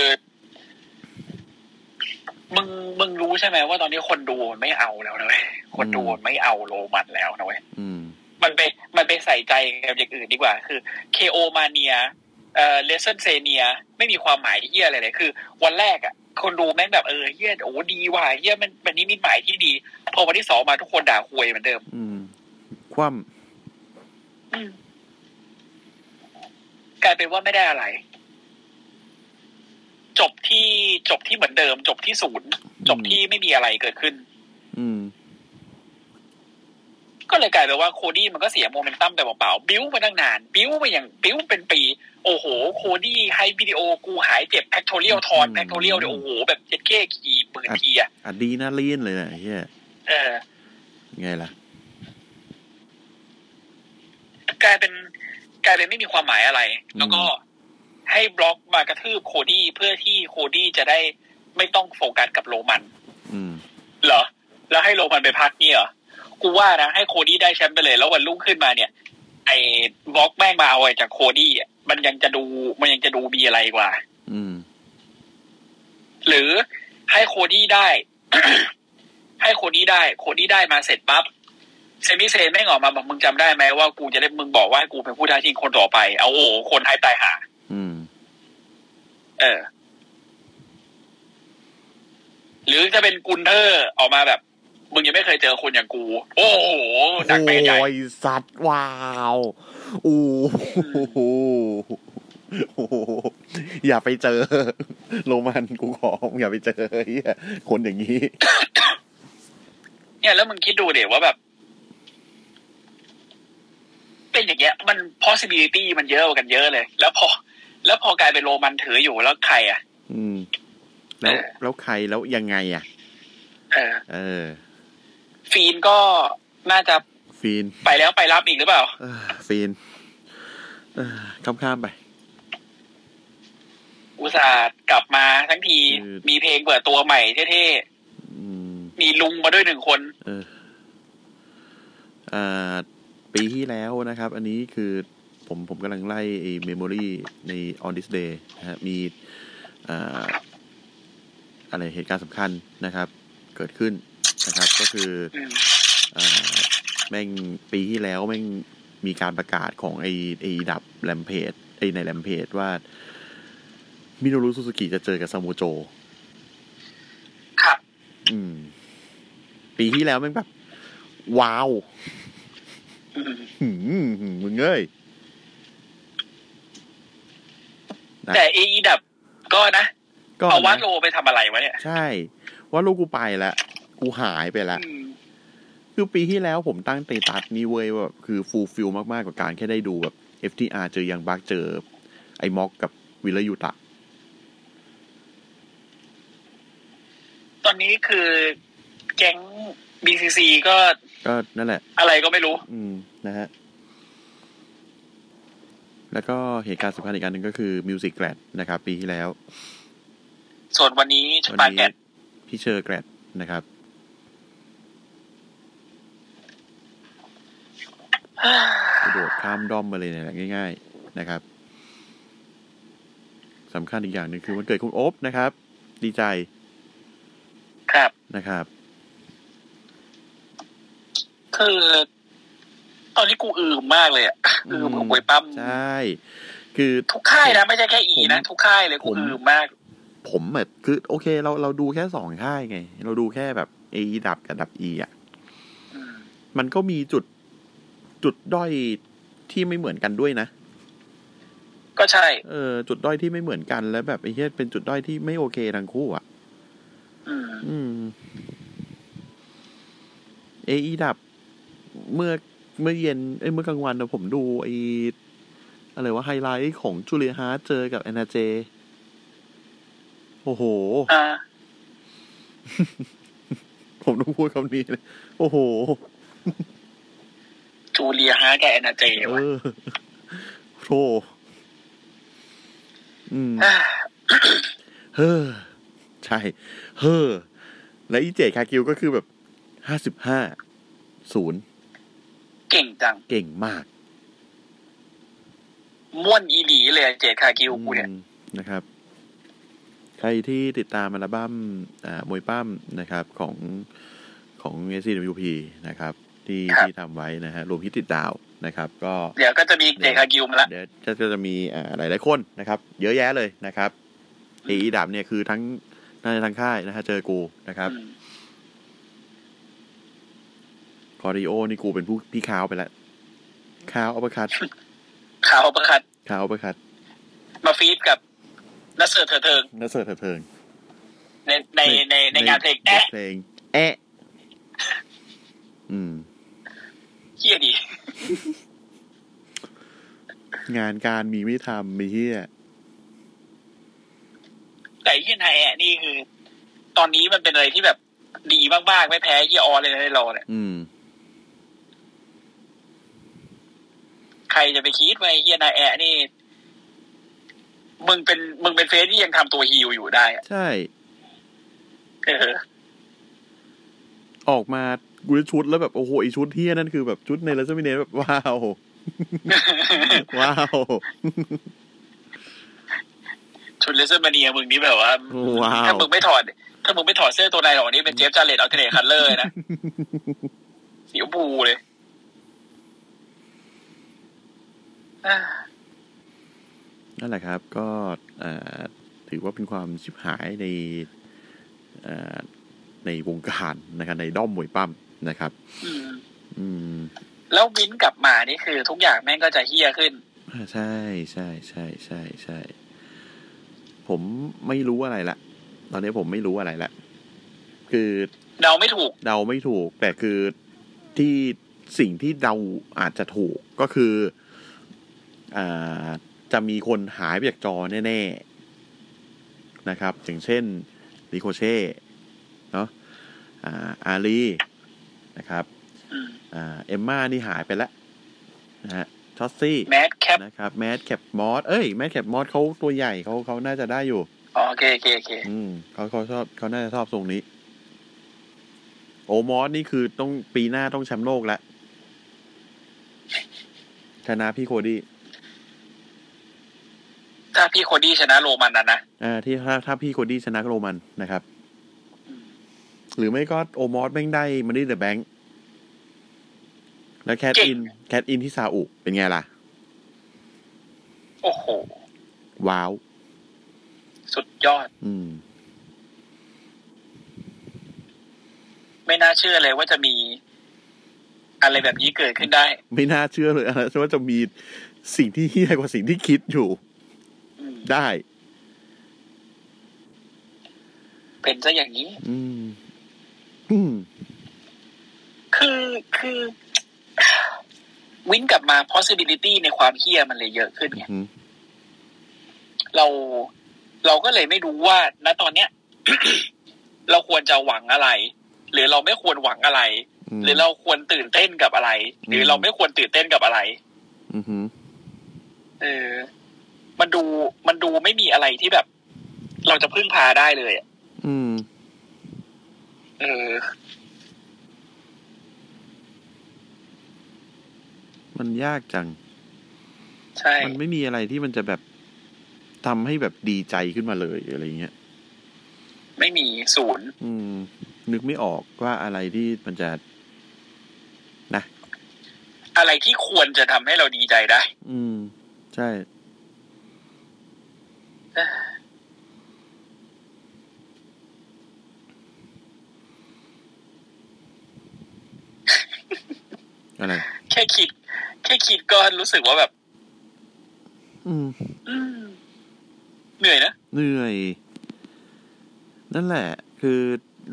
มึงมึงรู้ใช่ไหมว่าตอนนี้คนดูมันไม่เอาแล้วนะเว้ยคนดูมันไม่เอาโรมันแล้วนะเว้ยอืมมันไปมันไปใส่ใจกับอย่างอื่นดีกว่า คือ KO มาเนียเอ่อเลเซนเซเนียไม่มีความหมายที่เยี่ยอะไรเลย คือ วันแรกอะ คนดูแม่งแบบเออเยี่ยโอ้ดีว่ะเยี่ยมันมันนี้มีหมายที่ดี พอวันที่สองมาทุกคนด่าควยเหมือนเดิม อืม คว่อืม กลายเป็นว่าไม่ได้อะไร จบที่จบที่เหมือนเดิม จบที่ศูนย์จบที่ไม่มีอะไรเกิดขึ้น อืม ก็เลยกลายเป็นว่าโคดี้มันก็เสียโมเมนตัมไปเปล่าๆบิ้วมาตั้งนาน บิ้วมาอย่างบิ้วเป็นปี โอ้โห โคดี้ให้วิดีโอกูหายเจ็บ pectoral torn อืม pectoral เนี่ยโอ้โห แบบเจ็ดเก้กี่หมื่นทีอะอะดรีนาลีนเลยนะไอ้เฮียเออไงล่ะ ก ลายเป็นกลายเป็นไม่มีความหมายอะไรอืมแล้วก็ให้ Brock มากระทืบโคดี้เพื่อที่โคดี้จะได้ไม่ต้องโฟกัสกับโรมันอืมเหรอ แล้วให้โรมันไปพักเนี่ยเหรอกูว่านะให้โคดี้ได้แชมป์ไปเลย แล้ววันรุ่งขึ้นมาเนี่ย ไอ้ Brock แม่งมาเอาไอ้จากโคดี้อะมันยังจะดูมันยังจะดูมีอะไรกว่า อืม หรือให้โคดี้ได้ ให้โคดี้ได้ โคดี้ได้มาเสร็จปั๊บ Sami Zayn แม่งออกมาบอกมึงจำได้ไหมว่ากูจะได้มึงบอกว่ากูเป็นผู้ท้าชิงคนต่อไป เอาโอ้โหคนเฮตายห่า อืม เออ หรือจะเป็นกุนเทอร์ออกมาแบบ มึงยังไม่เคยเจอคนอย่างกู โอ้โหหนักไปใหญ่โอ้ยสัตว์ว้าวโอ้โหโอ้โหอย่าไปเจอ โรมันกูขออย่าไปเจอเหี้ยคนอย่างนี้เนี่ยแล้วมึงคิดดูเดี๋ยวว่าแบบ เป็นอย่างเงี้ยมัน possibility มันเยอะกว่ากันเยอะเลย แล้วพอ แล้วพอกลายเป็นโรมันถืออยู่แล้วใครอะ อืม แล้วเออแล้วใครแล้วยังไงอะ เออ เออ ฟีนก็น่าจะฟีน ไปแล้วไปรับอีกหรือเปล่าเออฟีนเออข้ามข้ามๆไป อุตส่าห์กลับมาทั้งทีคือมีเพลงเปิดตัวใหม่เท่อืมๆมีลุงมาด้วยหนึ่งคน เอออ่า ปีที่แล้วนะครับ อันนี้คือผมผมกำลังไล่ไอ้เมมโมรีใน on this day นะฮะมีอ่าอะไรเหตุการณ์สำคัญนะครับ เกิดขึ้นนะครับ ก็คืออืมอ่าแม่งปีที่แล้วแม่งมีการประกาศของไอ้ไอ้ดับแรมเพจไอ้ในแรมเพจว่ามิโนรุซูซูกิจะเจอกับซามูโจ ครับ อืม ปีที่แล้วแม่งแบบ ว้าวอื มหืมมึงเอ้ยนะแต่เอดับก็นะก็เอาวัดนะโลไปทำอะไรวะเนี่ย ใช่ ว่าลูกกูไปแล้วกูหายไปแล้วอืมคือปีที่แล้วผมตั้งเตตัสนี้เว้ยว่าคือฟูลฟิลมาก ๆกว่าการแค่ได้ดูแบบ FTR เจอยังบักเจอ ไอ้ม็อกกับวิลยูตะ ตอนนี้คือแก๊ง BCC ก็ ก็นั่นแหละ อะไรก็ไม่รู้ อืมนะฮะ แล้วก็เหตุการณ์สำคัญอีกการหนึ่งก็คือมิวสิกแกรดนะครับ ปีที่แล้ว ส่วนวันนี้ชวันปานี้แกตพี่เชอร์แกรดนะครับกระโดดข้ามด้อมมาเลยเนี่ยง่าย ๆ นะครับสำคัญอีกอย่างหนึ่งคือวันเกิดคุณโอ๊บนะครับ ดีใจ ครับนะครับ คือตอนนี้กูอืมมากเลยอะอืมกับมวยปั้มใช่คือทุกค่ายนะไม่ใช่แค่อีนะผมทุกค่ายเลยกูผมอืมมาก ผมแบบคือ โอเค เราเราดูแค่สองค่ายไง เราดูแค่แบบ A ดับกับดับ E อะอืมมันก็มีจุดจุดด้อยที่ไม่เหมือนกันด้วยนะ ก็ใช่ เออ จุดด้อยที่ไม่เหมือนกันแล้วแบบไอ้เหี้ยเป็นจุดด้อยที่ไม่โอเคทั้งคู่อะ อืมอืมเอไอดับ เมื่อเมื่อเย็นเอ้ยเมื่อกลางวันนะผมดูไออะไรว่าไฮไลท์ของ Julia Hart เจอกับ Anna Jay โอ้โหอ่าผมต้องพูดคำนี้เลยโอ้โห Julia Hart กับ Anna Jayเอวะอโธอืมอ่าเฮ้อใช่ เฮ้อและอีเจคากิวก็คือแบบห้าสิบห้าศูนย์ เก่งจัง เก่งมากม่วนอีหลีเลยเจดคากิวกูเนี่ยอืมนะครับ ใครที่ติดตามอัลบั้มอ่ามวยปั้มนะครับของของ SCWP นะครับ ที่ครับที่ทำไว้นะฮะรวมฮิตติดดาวนะครับ ก็เดี๋ยวก็จะมีเจดคากิวมาละเดี๋ยวจะจะจะมีอ่าหลายหลายๆคนนะครับ เยอะแยะเลยนะครับเอไอดับเนี่ยคือทั้งน่าจะทั้งค่ายนะฮะเจอกูนะครับ อืม คอริโอนี่กูเป็นผู้พี่ขาวไปแล้วขาวอัปคัดข่าวประคัดขาวอัปคัดมาฟีดกับนัสเซอร์เธอเทิงนัสเสิร์ตเทิงในในในในงานเพลงแอะเพลงแอะอืมเฮียดี งานการมีไม่ทำมีเฮียแต่เฮียนายแอะนี่คือ ตอนนี้มันเป็นอะไรที่แบบดีมากๆ ไม่แพ้เฮียออเลยนะในรอเนี่ยอืม ใค รจะไปคิดว่าไอ้เฮียนายแอะนี่ มึงเป็นมึงเป็นเฟซที่ยังทำตัวฮิวอยู่ได้อะใช่เออออกมากูได้ชุดแล้วแบบโอ้โหอีชุดเฮียนั่นคือแบบชุดในลัสมิเนแบบว้าวว้าวชุด WrestleMania มึงนี่แบบว่าว้าวถ้ามึงไม่ถอด ถ้ามึงไม่ถอดเสื้อตัวในหรอกนี่เป็น Jeff Jarrett alternate color นะสีชมพูเลยอ่า นั่นแหละครับก็อ่าถือว่าเป็นความชิบหายในอ่าในวงการนะครับในด้อมมวยปล้ำนะครับอืมอืม แล้ววินกลับมานี่คือ ทุกอย่างแม่งก็จะเฮี้ยขึ้นอ่าใช่ใช่ใช่ใช่ใช่ผมไม่รู้อะไรละตอนนี้ผมไม่รู้อะไรละคือเดาไม่ถูก เดาไม่ถูก แต่คือที่สิ่งที่เดาอาจจะถูกก็คืออ่า จะมีคนหายไปจากจอแน่ ๆ นะครับ อย่างเช่นRicochet เนาะอ่าอารีนะครับอืมอ่า Emma นี่หายไปแล้วนะฮะ Shotzi Madcap นะครับ Madcap Moss เอ้ย Madcap Moss เขาตัวใหญ่เขาเขาน่าจะได้อยู่อ๋อโอเคโอเคโอเคอืมเขาเขาชอบเขาน่าจะชอบทรงนี้ Omos นี่คือต้องปีหน้าต้องแชมป์โลกแล้วชนะพี่โคดี้ ถ้าพี่โคดี้ชนะโรมันนะนะอ่าที่ถ้าถ้าพี่โคดี้ชนะโรมันนะครับ หรือไม่ก็ Omos แม่งได้มันได้ the Bank แล้ว cash in cash in ที่ซาอุเป็นไงล่ะ โอ้โห ว้าว สุดยอด อืม ไม่น่าเชื่อเลยว่าจะมี อะไรแบบนี้เกิดขึ้นได้ ไม่น่าเชื่อเลยอะไรว่าจะมีสิ่งที่เฮี้ยกว่าสิ่งที่คิดอยู่อืม ได้ เป็นซะอย่างนี้ อืม อืม คือคือ วินกลับมา possibility ในความเฮี้ยมันเลยเยอะขึ้นไงอืมเราเราก็เลยไม่รู้ว่าณตอนเนี้ย เราควรจะหวังอะไร หรือเราไม่ควรหวังอะไรมหรือเราควรตื่นเต้นกับอะไร หรือเราไม่ควรตื่นเต้นกับอะไร อือหือเออ มันดูมันดูไม่มีอะไรที่แบบ เราจะพึ่งพาได้เลยอะอืม เออ มันยากจัง ใช่ มันไม่มีอะไรที่มันจะแบบทำให้แบบดีใจขึ้นมาเลยอะไรเงี้ย ไม่มีศูนย์ อืม นึกไม่ออกว่าอะไรที่มันจะนะ อะไรที่ควรจะทำให้เราดีใจได้ อืม ใช่ อะไรแค่คิด แค่คิดก็รู้สึกว่าแบบอืมอืมเหนื่อยนะเหนื่อย นั่นแหละ คือ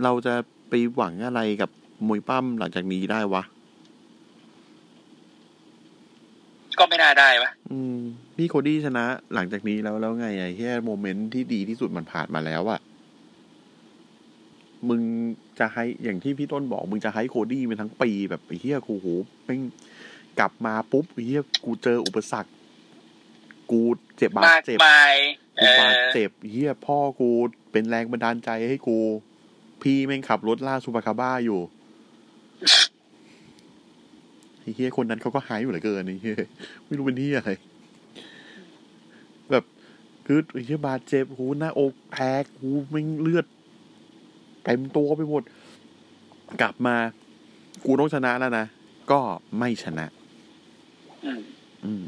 เราจะไปหวังอะไรกับมวยปล้ำหลังจากนี้ได้วะ ก็ไม่น่าได้ปะอืม พี่โคดี้ชนะหลังจากนี้แล้วแล้วไงไอ้แค่ moment ที่ดีที่สุดมันผ่านมาแล้วอะมึงจะให้อย่างที่พี่ต้นบอก มึงจะให้โคดี้ไปทั้งปีแบบไอ้เหี้ยกูโหแม่งกลับมาปุ๊บไอ้เหี้ยกูเจออุปสรรค กูเจ็บบาดมากเจ็บมายเอกูบาดอเจ็บเฮียพ่อกูเป็นแรงบันดาลใจให้กู พี่แม่งขับรถล่าซูปาคาบ้าอยู่ไอ้ เฮียคนนั้นเขาก็หายอยู่เหลือเกินไอ้เฮียไม่รู้เป็นที่อะไร แบบคือไอ้เฮียบาดเจ็บหูหน้าอกแตกหูแม่งเลือดเต็มตัวไปหมด กลับมา กูต้องชนะแล้วนะ ก็ไม่ชนะอืมอืม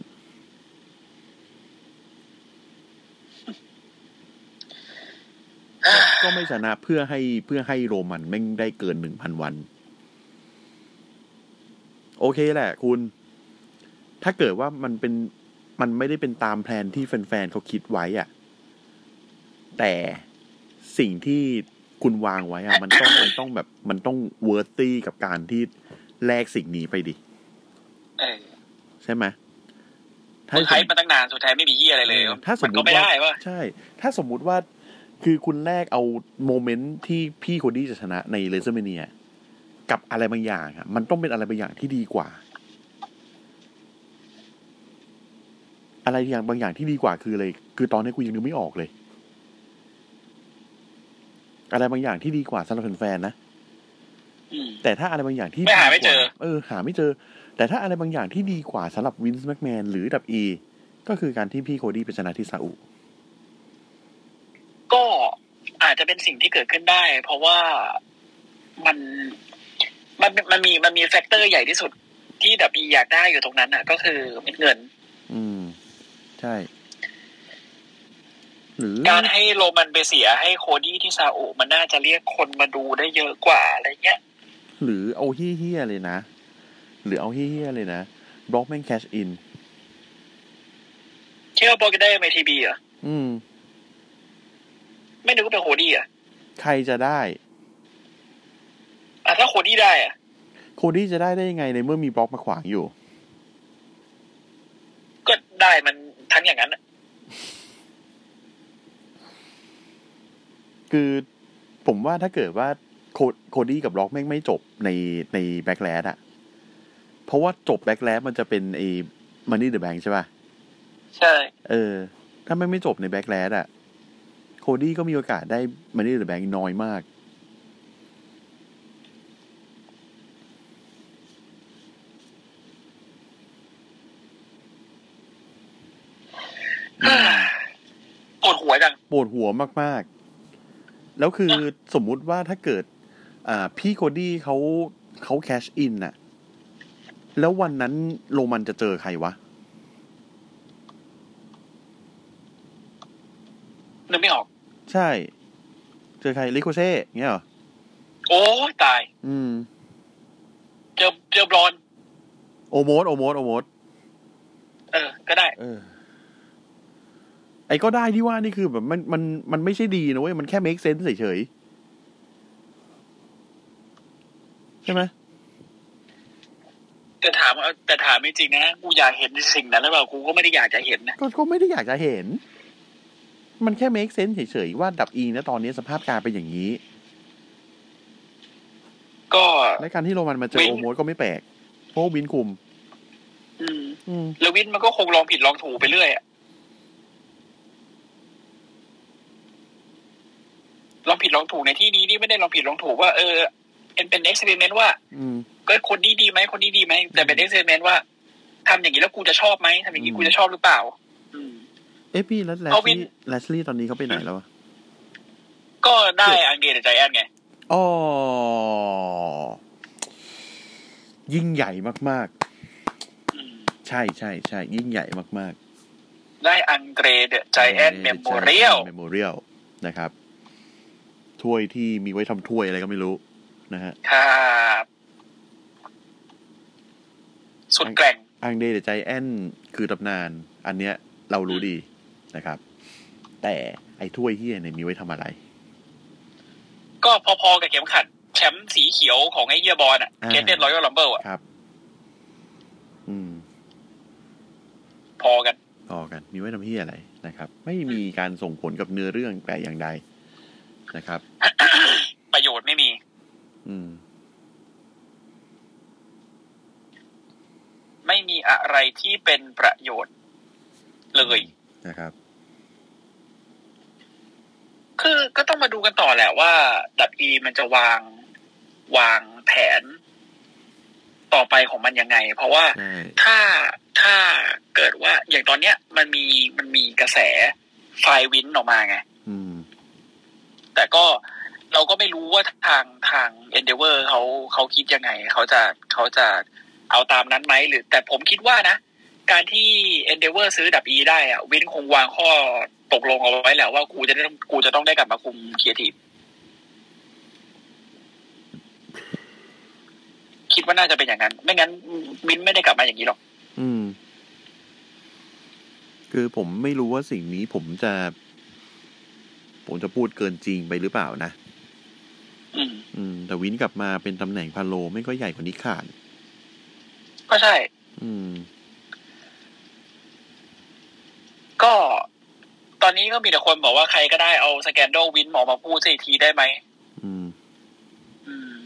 ก็ไม่ชนะเพื่อให้เพื่อให้โรมันแม่งได้เกินหนึ่งพันวัน โอเคแหละคุณ ถ้าเกิดว่ามันเป็นมันไม่ได้เป็นตามแผนที่แฟนๆเขาคิดไว้อะแต่สิ่งที่คุณวางไว้อะมันต้องมันต้องแบบ มันต้อง worthy กับการที่แลกสิ่งนี้ไปดิเออใช่ไหมมึง hype มาตั้งนานสุดท้ายไม่มีเหี้ยอะไรเลยเออถ้าสมนมก็ติไม่ว่าได้ปะใช่ ถ้าสมมุติว่าคือคุณแลกเอา moment ที่พี่โคดี้จะชนะใน WrestleMania กับอะไรบางอย่างอะมันต้องเป็นอะไรบางอย่างที่ดีกว่า อะไรอย่างบางอย่างที่ดีกว่าคืออะไรคือตอนนี้กูยังนึกไม่ออกเลย อะไรบางอย่างที่ดีกว่าสำหรับแฟนๆนะอืมแต่ถ้าอะไรบางอย่างที่ไม่หาไม่ดีกว่เจอ เออ หาไม่เจอ แต่ถ้าอะไรบางอย่างที่ดีกว่าสำหรับ Vince McMahon หรือ WWE ก็คือการที่พี่โคดี้ไปชนะที่ซาอุก็อาจจะเป็นสิ่งที่เกิดขึ้นได้ เพราะว่ามัน มันมันมีมันมี factor ใหญ่ที่สุดที่ WWE อยากได้อยู่ตรงนั้นอะ ก็คือเม็ดเงิน อืม ใช่หรือการให้โรมันไปเสียให้โคดี้ที่ซาอุมันน่าจะเรียกคนมาดูได้เยอะกว่าอะไรเงี้ย หรือเอาเหี้ยๆเลยนะ หรือเอาเหี้ยๆเลยนะ Brock แม่ง cash inเชื่อบอกได้ไหมทีบีอะอืม ไม่นึกว่าเป็นโคดี้อะ ใครจะได้ อะถ้าโคดี้ได้อะ โคดี้จะได้ได้ยังไงในเมื่อมี Brock มาขวางอยู่ ก็ได้มันทั้งอย่างนั้นอะคือผมว่าถ้าเกิดว่าโคโคดี้กับ Brock แม่งไม่จบในใน Backlash อะเพราะว่าจบ Backlash มันจะเป็นไอ้ Money in the Bank ใช่ป่ะ ใช่ เออ ถ้าไม่ไม่จบใน Backlash อะโคดี้ก็มีโอกาสได้มันนี่เดอะแบงน้อยมาก ปวดหัวจังปวดหัวมากๆ แล้วคือสมมุติว่าถ้าเกิด อ่า พี่โคดี้เขาเขาแคชอินน่ะ แล้ววันนั้นโรมันจะเจอใครวะนึกไม่ออก ใช่ เจอใครลิโคเช่เงี้ยเหรอ โอ้ยตาย อืม เจอเจอบรอน โอโมสโอโมสโอโมสเออ ก็ได้ เออ ไอ้ก็ได้ที่ว่านี่คือแบบมันมันมันไม่ใช่ดีนะเว้ย มันแค่ make sense เฉยๆใช่ไหมแต่ถามเอาแต่ถามจริงๆนะกูอยากเห็นสิ่งนั้นหรือเปล่ากูก็ไม่ได้อยากจะเห็นนะก็ก็ไม่ได้อยากจะเห็น มันแค่ make sense เฉยๆว่า WWE นะตอนนี้สภาพการเป็นอย่างนี้ ก็และการที่โรมันมาเจอวิน Omos ก็ไม่แปลกเพราะว่าวินคุมอืมอืมแล้ววินมันก็คงลองผิดลองถูกไปเรื่อยอะ ลองผิดลองถูกในที่นี้นี่ไม่ได้ลองผิดลองถูกว่าเออเป็นเป็น experiment ว่าอืมก็คนนี้ดีไหมคนนี้ดีไหมแต่เป็น experiment ว่าทำอย่างนี้แล้วกูจะชอบไหมทำอย่างนี้อืมกูจะชอบหรือเปล่าอืมเอ๊ะพี่แล้วแลเอาสวิลี่นแลสลี่ตอนนี้เขาไปไหนแล้วอะก็ได้อังเดนใจแอนไงอ๋อยิ่งใหญ่มากอืมๆใช่ใช่ใช่ยิ่งใหญ่มากได้อังเดรเดใจๆแอนเมมโมเรียลเมมโมเรียลนะครับ ถ้วยที่มีไว้ทำถ้วยอะไรก็ไม่รู้ นะฮะครับสุดแกร่งอังเดย์เดใจแอนคือตำนาน อันเนี้ยเรารู้ดีนะครับ แต่ไอ้ถ้วยเฮียเนี่ยมีไว้ทำอะไร ก็พอๆกับเข็มขัด แชมป์สีเขียวของไอ้เฮียบอลอะอ่าเกตเดนรอยัลลัมเบิลอะครับ อืม พอกันต่อกัน มีไว้ทำเฮียอะไรนะครับ ไม่มีการส่งผลกับเนื้อเรื่องแต่อย่างใด นะครับ ประโยชน์ไม่มี อืม ไม่มีอะไรที่เป็นประโยชน์เลยนะครับ คือก็ต้องมาดูกันต่อแหละว่าดับอีมันจะวางวางแผนต่อไปของมันยังไง เพราะว่าใช่ถ้าถ้าเกิดว่าอย่างตอนเนี้ย มันมีมันมีกระแสไฟล์วินออกมาไงอืม แต่ก็เราก็ไม่รู้ว่าทางทาง Endeavor เขาเขาคิดยังไงเขาจะเขาจะเอาตามนั้นไหมหรือ แต่ผมคิดว่านะ การที่ Endeavor ซื้อดับอีได้อะวินคงวางข้อตกลงเอาไว้และว่ากูจะได้กูจะต้องได้กลับมาคุมเครีเอทีคิดว่าน่าจะเป็นอย่างนั้น ไม่งั้นวินไม่ได้กลับมาอย่างนี้หรอก อืม คือผมไม่รู้ว่าสิ่งนี้ผมจะ ผมจะพูดเกินจริงไปหรือเปล่านะอืมอืม แต่วินกลับมาเป็นตำแหน่งพาโลไม่ก็ใหญ่กว่านี้ขาดก็ใช่ อืม ก็ตอนนี้ก็มีแต่คนบอกว่าใครก็ได้เอาสแกนโดวินออกมาพูดสักทีได้ไหมอืม อืม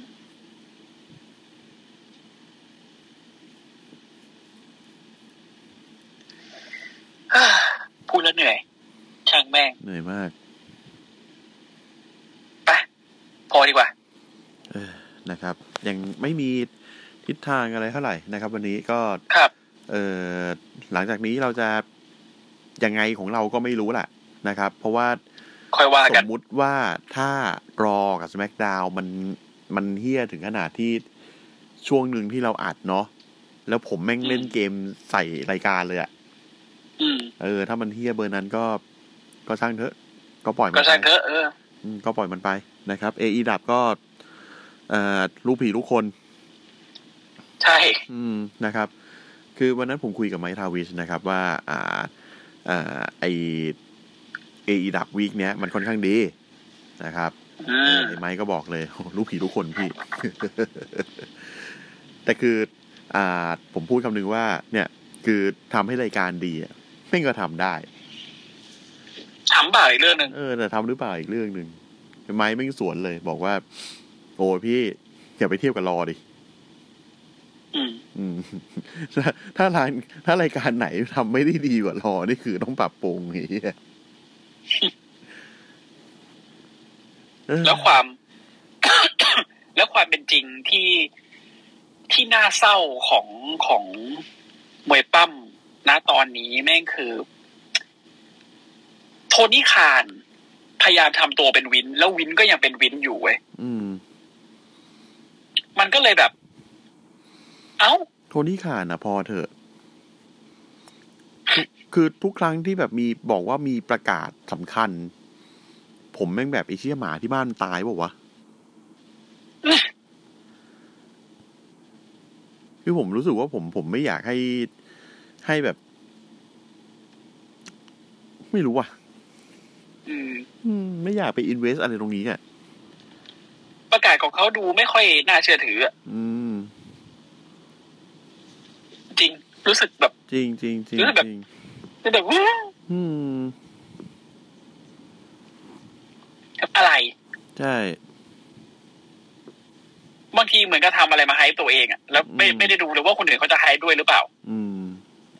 ฮ่าพูดแล้วเหนื่อย ช่างแม่ง เหนื่อยมาก ไป พอดีกว่า เออนะครับ ยังไม่มีทิศทางอะไรเท่าไหร่นะครับ วันนี้ก็ครับเออหลังจากนี้เราจะยังไงของเราก็ไม่รู้แหละนะครับ เพราะว่าค่อยว่าสกันมมุติว่าถ้ารอกับ SmackDown มันมันเฮี้ยถึงขนาดที่ช่วงหนึ่งที่เราอัดเนาะแล้วผมแม่งเล่นอืมเกมใส่รายการเลยอะอืมเออ ถ้ามันเฮี้ยเบอร์นั้นก็ก็ช่างเถอะ ก็ปล่อยมัก็นช่างไปเถอะเอออืมก็ปล่อยมันไป นะครับเอดับก็เอ่อรู้ผีรู้คน ใช่ อืมนะครับ คือวันนั้นผมคุยกับไมค์ทาวิชนะครับว่า อ่าอ่าไอเอดับวีคเนี้ยมันค่อนข้างดีนะครับอืเอมอไอ้ไมค์ก็บอกเลยรู้ผีรู้คนพี่ แต่คือ อ่า ผมพูดคำนึงว่า เนี่ย คือทำให้รายการดีอะไม่งก็ทำได้ถามบ่าอีกเรื่องหนึ่งเออแต่ทำหรือเปล่าอีกเรื่องหนึ่ง ไม้ไม่งสวนเลย บอกว่า โอ้ยพี่อย่าไปเทียบกับรอดิอืมอืมถ้าถ้ารายถ้ารายการไหนทำไม่ได้ดีกว่ารอนี่คือต้องปรับปรุงอย่างเงี้ยเออแล้วความ แล้วความเป็นจริงที่ที่น่าเศร้าของของมวยปั้มณตอนนี้แม่งคือ โทนี่คาน พยายามทำตัวเป็นวิน แล้ววินก็ยังเป็นวินอยู่เว้ยอืมมันก็เลยแบบ เอ้า โทนี่ขานนะพอเถอะทุกคือทุกครั้งที่แบบมีบอกว่ามีประกาศสำคัญ ผมแม่งแบบไอ้เชี่ยหมาที่บ้านตายบอกวะคือผมรู้สึกว่าผมผมไม่อยากให้ให้แบบ ไม่รู้ว่ะ อืมอืมไม่อยากไปอินเวสอะไรตรงนี้อะประกาศของเขาดูไม่ค่อยน่าเชื่อถืออะอืมจริงรู้สึกแบบ จริงจริงจริงรู้สึกแบบจริงแบบว้าวอืมใช่บางทีเหมือนกับทำอะไรมา hype ตัวเองอะแล้วไม่อืมไม่ได้ดูเลยว่าคนอื่นเขาจะ hype ด้วยหรือเปล่า อืม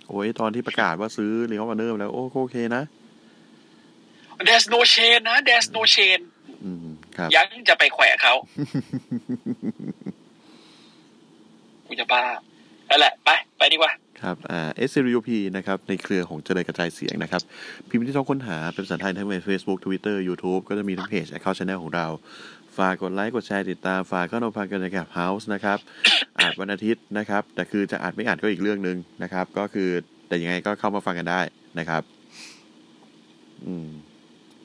โอ้ยตอนที่ประกาศว่าซื้อเรียกว่าเนอร์แล้ว โอ้ก็โอเคนะ there's no chain นะ there's no chain อืมครับยังจะไปแขวะเขากูจะบ้านั่นแหละ ไป ไปดีกว่าครับอ่า s r u p นะครับ ในเครือของเจริญกระจายเสียงนะครับ พิมพ์ที่ช่องค้นหา เป็นภาษาไทยทั้งใน Facebook Twitter YouTube ก็จะมีทั้งเพจ Account Channel ของเรา ฝากกดไลค์ กดแชร์ติดตาม ฝากก็นพันกันในแกบเฮาส์นะครับ อาจวันอาทิตย์นะครับ แต่คือจะอาจไม่อาจก็อีกเรื่องหนึ่งนะครับ ก็คือแต่ยังไงก็เข้ามาฟังกันได้นะครับ อืม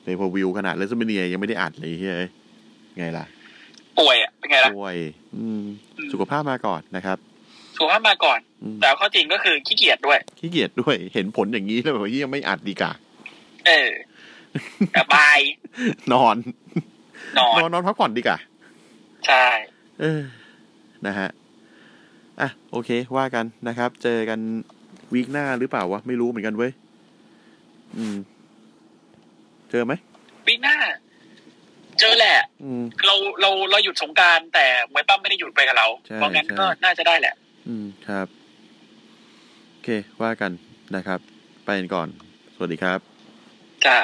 ในพอวิวขนาดเลสเมเนียยังไม่ได้อัดเลยเฮ้ยไงล่ะ ป่วยอะเป็นไงล่ะป่วย อืม สุขภาพมาก่อนนะครับสุขภาพมาก่อนอืมแต่ข้อจริงก็คือขี้เกียจด้วย ขี้เกียจด้วย เห็นผลอย่างนี้แล้วแบบว่ายังไม่อัดดีกว่าเออแต่บายนอนนอน นอน นอนพักผ่อนดีกว่าใช่ เออ นะฮะ อะ โอเค ว่ากันนะครับ เจอกันวีคหน้าหรือเปล่าวะ ไม่รู้เหมือนกันเว้ย อืม เจอไหมปีหน้า เจอแหละอืมเราเราเราหยุดสงกรารแต่มวยปั้มไม่ได้หยุดไปกับเราใช่เพราะงั้นใช่ก็น่าจะได้แหละ อืมครับ โอเคว่ากันนะครับ ไปกันก่อน สวัสดีครับ จ้า